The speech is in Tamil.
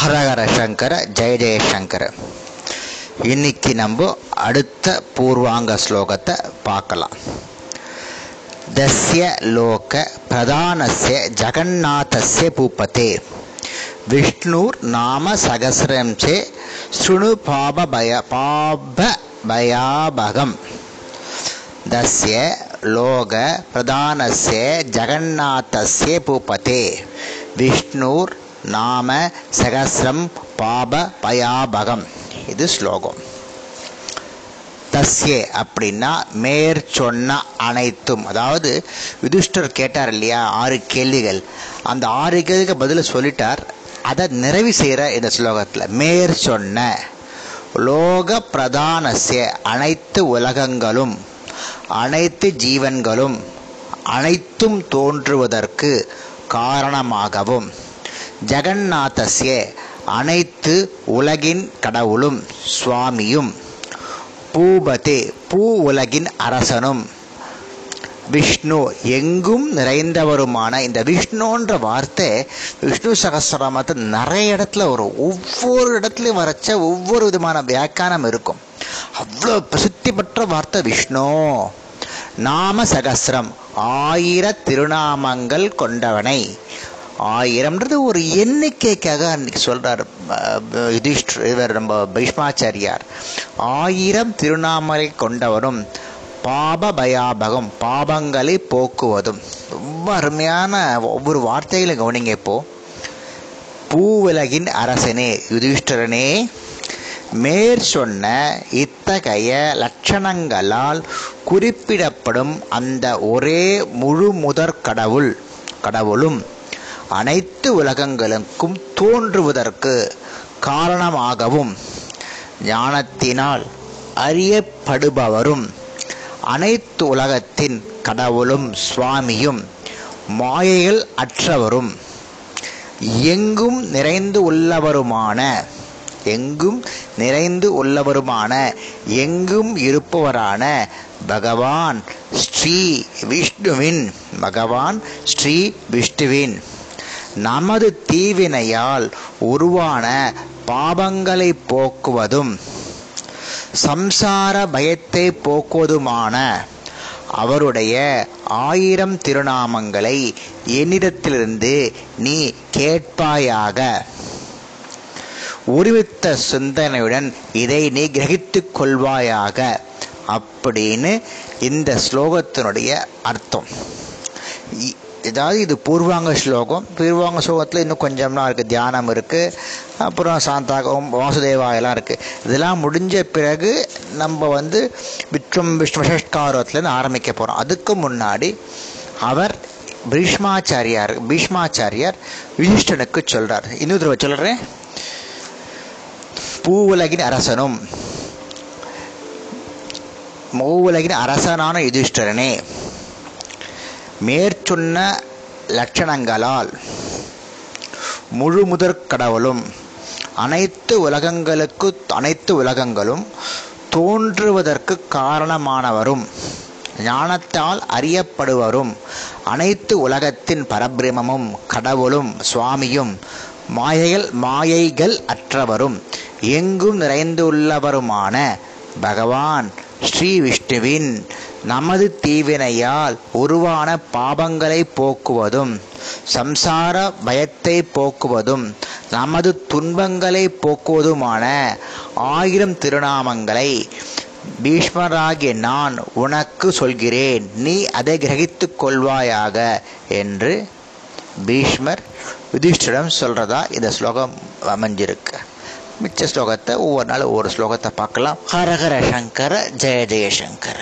ஹரஹர சங்கர ஜெய ஜெயசங்கர இன்னைக்கு நம்ம அடுத்த பூர்வாங்க ஸ்லோகத்தை பார்க்கலாம். தஸ்ய லோக பிரதானஸ்ய ஜகநாதஸ்ய பூபதே. விஷ்ணுர் நாம சகசிரம் சே ஸ்ருணு பாப பய பாப பயாபகம். தஸ்ய லோக பிரதானஸ்ய ஜகநாதஸ்ய பூபதே. விஷ்ணுர் நாம சகசிரம் பாப பயாபகம். இது ஸ்லோகம். தஸ்யே அப்படின்னா மேற் சொன்ன அனைத்தும். அதாவது யுதிஷ்டர் கேட்டார் இல்லையா ஆறு கேள்விகள். அந்த ஆறு கேள்விக்கு பதில் சொல்லிட்டார். அதை நிறைவு செய்கிற இந்த ஸ்லோகத்தில் மேற் சொன்ன லோக பிரதானசிய அனைத்து உலகங்களும் அனைத்து ஜீவன்களும் அனைத்தும் தோன்றுவதற்கு காரணமாகவும் ஜெகநாதஸ்ய அனைத்து உலகின் கடவுளும் சுவாமியும் பூபதே பூ உலகின் அரசனும் விஷ்ணு எங்கும் நிறைந்தவருமான இந்த விஷ்ணுன்ற வார்த்தை விஷ்ணு சகசிரமத்தை நிறைய இடத்துல வரும் ஒவ்வொரு இடத்துலையும் வரைச்ச ஒவ்வொரு விதமான வியாக்கியானம் இருக்கும். அவ்வளோ பிரசித்தி பெற்ற வார்த்தை விஷ்ணு. நாம சகசிரம் ஆயிர திருநாமங்கள் கொண்டவனை. ஆயிரம்ன்றது ஒரு எண்ணிக்கைக்காக அன்னைக்கு சொல்கிறார் யுதிஷ்டர் இவர் நம்ம பீஷ்மாச்சாரியார். ஆயிரம் திருநாமலை கொண்டவரும் பாப பயாபகம் பாபங்களை போக்குவதும். ரொம்ப அருமையான ஒவ்வொரு வார்த்தைகளும் கவனிங்க இப்போ. பூவுலகின் அரசனே யுதிஷ்டரனே. மேற்சொன்ன இத்தகைய லட்சணங்களால் குறிப்பிடப்படும் அந்த ஒரே முழு முதற் கடவுள் கடவுளும் அனைத்து உலகங்களுக்கும் தோன்றுவதற்கு காரணமாகவும் ஞானத்தினால் அறியப்படுபவரும் அனைத்து உலகத்தின் கடவுளும் சுவாமியும் மாயைகள் அற்றவரும் எங்கும் நிறைந்து உள்ளவருமான எங்கும் நிறைந்து உள்ளவருமான எங்கும் இருப்பவரான பகவான் ஸ்ரீ விஷ்ணுவின் பகவான் ஸ்ரீ விஷ்ணுவின். நமது தீவினையால் உருவான பாபங்களை போக்குவதும் சம்சார பயத்தை போக்குவதுமான அவருடைய ஆயிரம் திருநாமங்களை என்னிடத்திலிருந்து நீ கேட்பாயாக. உருவித்த சிந்தனையுடன் இதை நீ கிரகித்து கொள்வாயாக அப்படின்னு இந்த ஸ்லோகத்தினுடைய அர்த்தம். ஏதாவது இது பூர்வாங்க ஸ்லோகம். பூர்வாங்க ஸ்லோகத்தில் இன்னும் கொஞ்சம்லாம் இருக்குது தியானம் இருக்குது அப்புறம் சாந்தாகம் வாசுதேவாயெல்லாம் இருக்குது இதெல்லாம் முடிஞ்ச பிறகு நம்ம வந்து விக்ரம் விஷ்ணுஷஷ்காரத்துலேருந்து ஆரம்பிக்க போகிறோம் அதுக்கு முன்னாடி அவர் பீஷ்மாச்சாரியார் பீஷ்மாச்சாரியார் விசிஷ்டனுக்கு சொல்கிறார் இன்னொரு தடவை சொல்கிறேன் பூவுலகின் அரசனும் மூவுலகின் அரசனான யுதிஷ்டரனே மேற்சொன்ன லட்சணங்களால் முழு முதற் கடவுளும் அனைத்து உலகங்களுக்கு அனைத்து உலகங்களும் தோன்றுவதற்கு காரணமானவரும் ஞானத்தால் அறியப்படுவரும் அனைத்து உலகத்தின் பரபிரமமும் கடவுளும் சுவாமியும் மாயைகள் மாயைகள் அற்றவரும் எங்கும் நிறைந்துள்ளவருமான பகவான் ஸ்ரீ விஷ்ணுவின் நமது தீவினையால் உருவான பாபங்களை போக்குவதும் சம்சார பயத்தை போக்குவதும் நமது துன்பங்களை போக்குவதுமான ஆயிரம் திருநாமங்களை பீஷ்மராகிய நான் உனக்கு சொல்கிறேன். நீ அதை கிரகித்து கொள்வாயாக என்று பீஷ்மர் யுதிஷ்டிடம் சொல்றதா இந்த ஸ்லோகம் அமைஞ்சிருக்கு. மிச்ச ஸ்லோகத்தை ஒவ்வொரு நாள் ஒவ்வொரு ஸ்லோகத்தை பார்க்கலாம். ஹரஹர சங்கர ஜெய ஜெயசங்கர